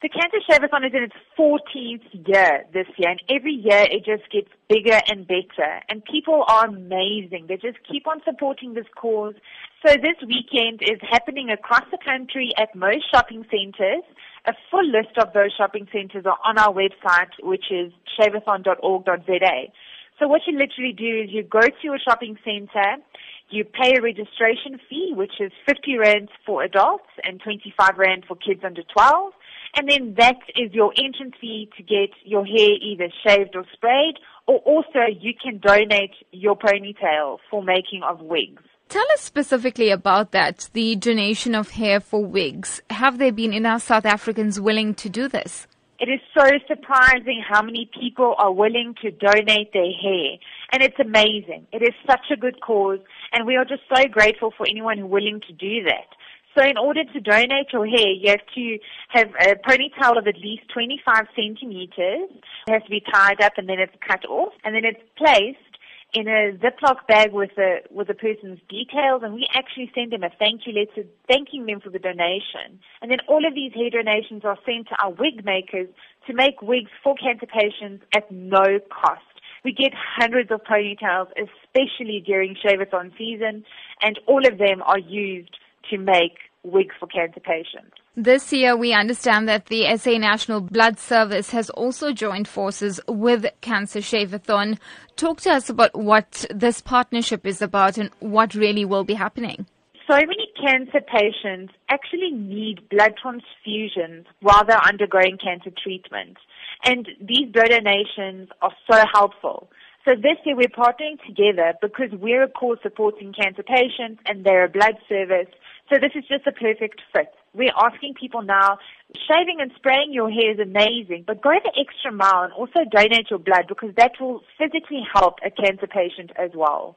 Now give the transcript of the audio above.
The CANSA Shavathon is in its 14th year this year, and every year it just gets bigger and better. And people are amazing. They just keep on supporting this cause. So this weekend is happening across the country at most shopping centers. A full list of those shopping centers are on our website, which is shaveathon.org.za. So what you literally do is you go to a shopping center, you pay a registration fee, which is 50 rand for adults and 25 rand for kids under 12 and then that is your entrance fee to get your hair either shaved or sprayed, or also you can donate your ponytail for making of wigs. Tell us specifically about that, the donation of hair for wigs. Have there been enough South Africans willing to do this? It is so surprising how many people are willing to donate their hair. And it's amazing. It is such a good cause. And we are just so grateful for anyone who's willing to do that. So in order to donate your hair, you have to have a ponytail of at least 25 centimeters. It has to be tied up and then it's cut off and then it's placed in a Ziploc bag with a with a person's details, and we actually send them a thank you letter thanking them for the donation. And then all of these hair donations are sent to our wig makers to make wigs for cancer patients at no cost. We get hundreds of ponytails, especially during shave-a-thon season, and all of them are used to make wigs for cancer patients. This year, we understand that the SA National Blood Service has also joined forces with CANSA Shavathon. Talk to us about what this partnership is about and what really will be happening. So many cancer patients actually need blood transfusions while they're undergoing cancer treatment. And these blood donations are so helpful. So this year we're partnering together because we're a cause supporting cancer patients and they're a blood service. So this is just a perfect fit. We're asking people now, shaving and spraying your hair is amazing, but go the extra mile and also donate your blood because that will physically help a cancer patient as well.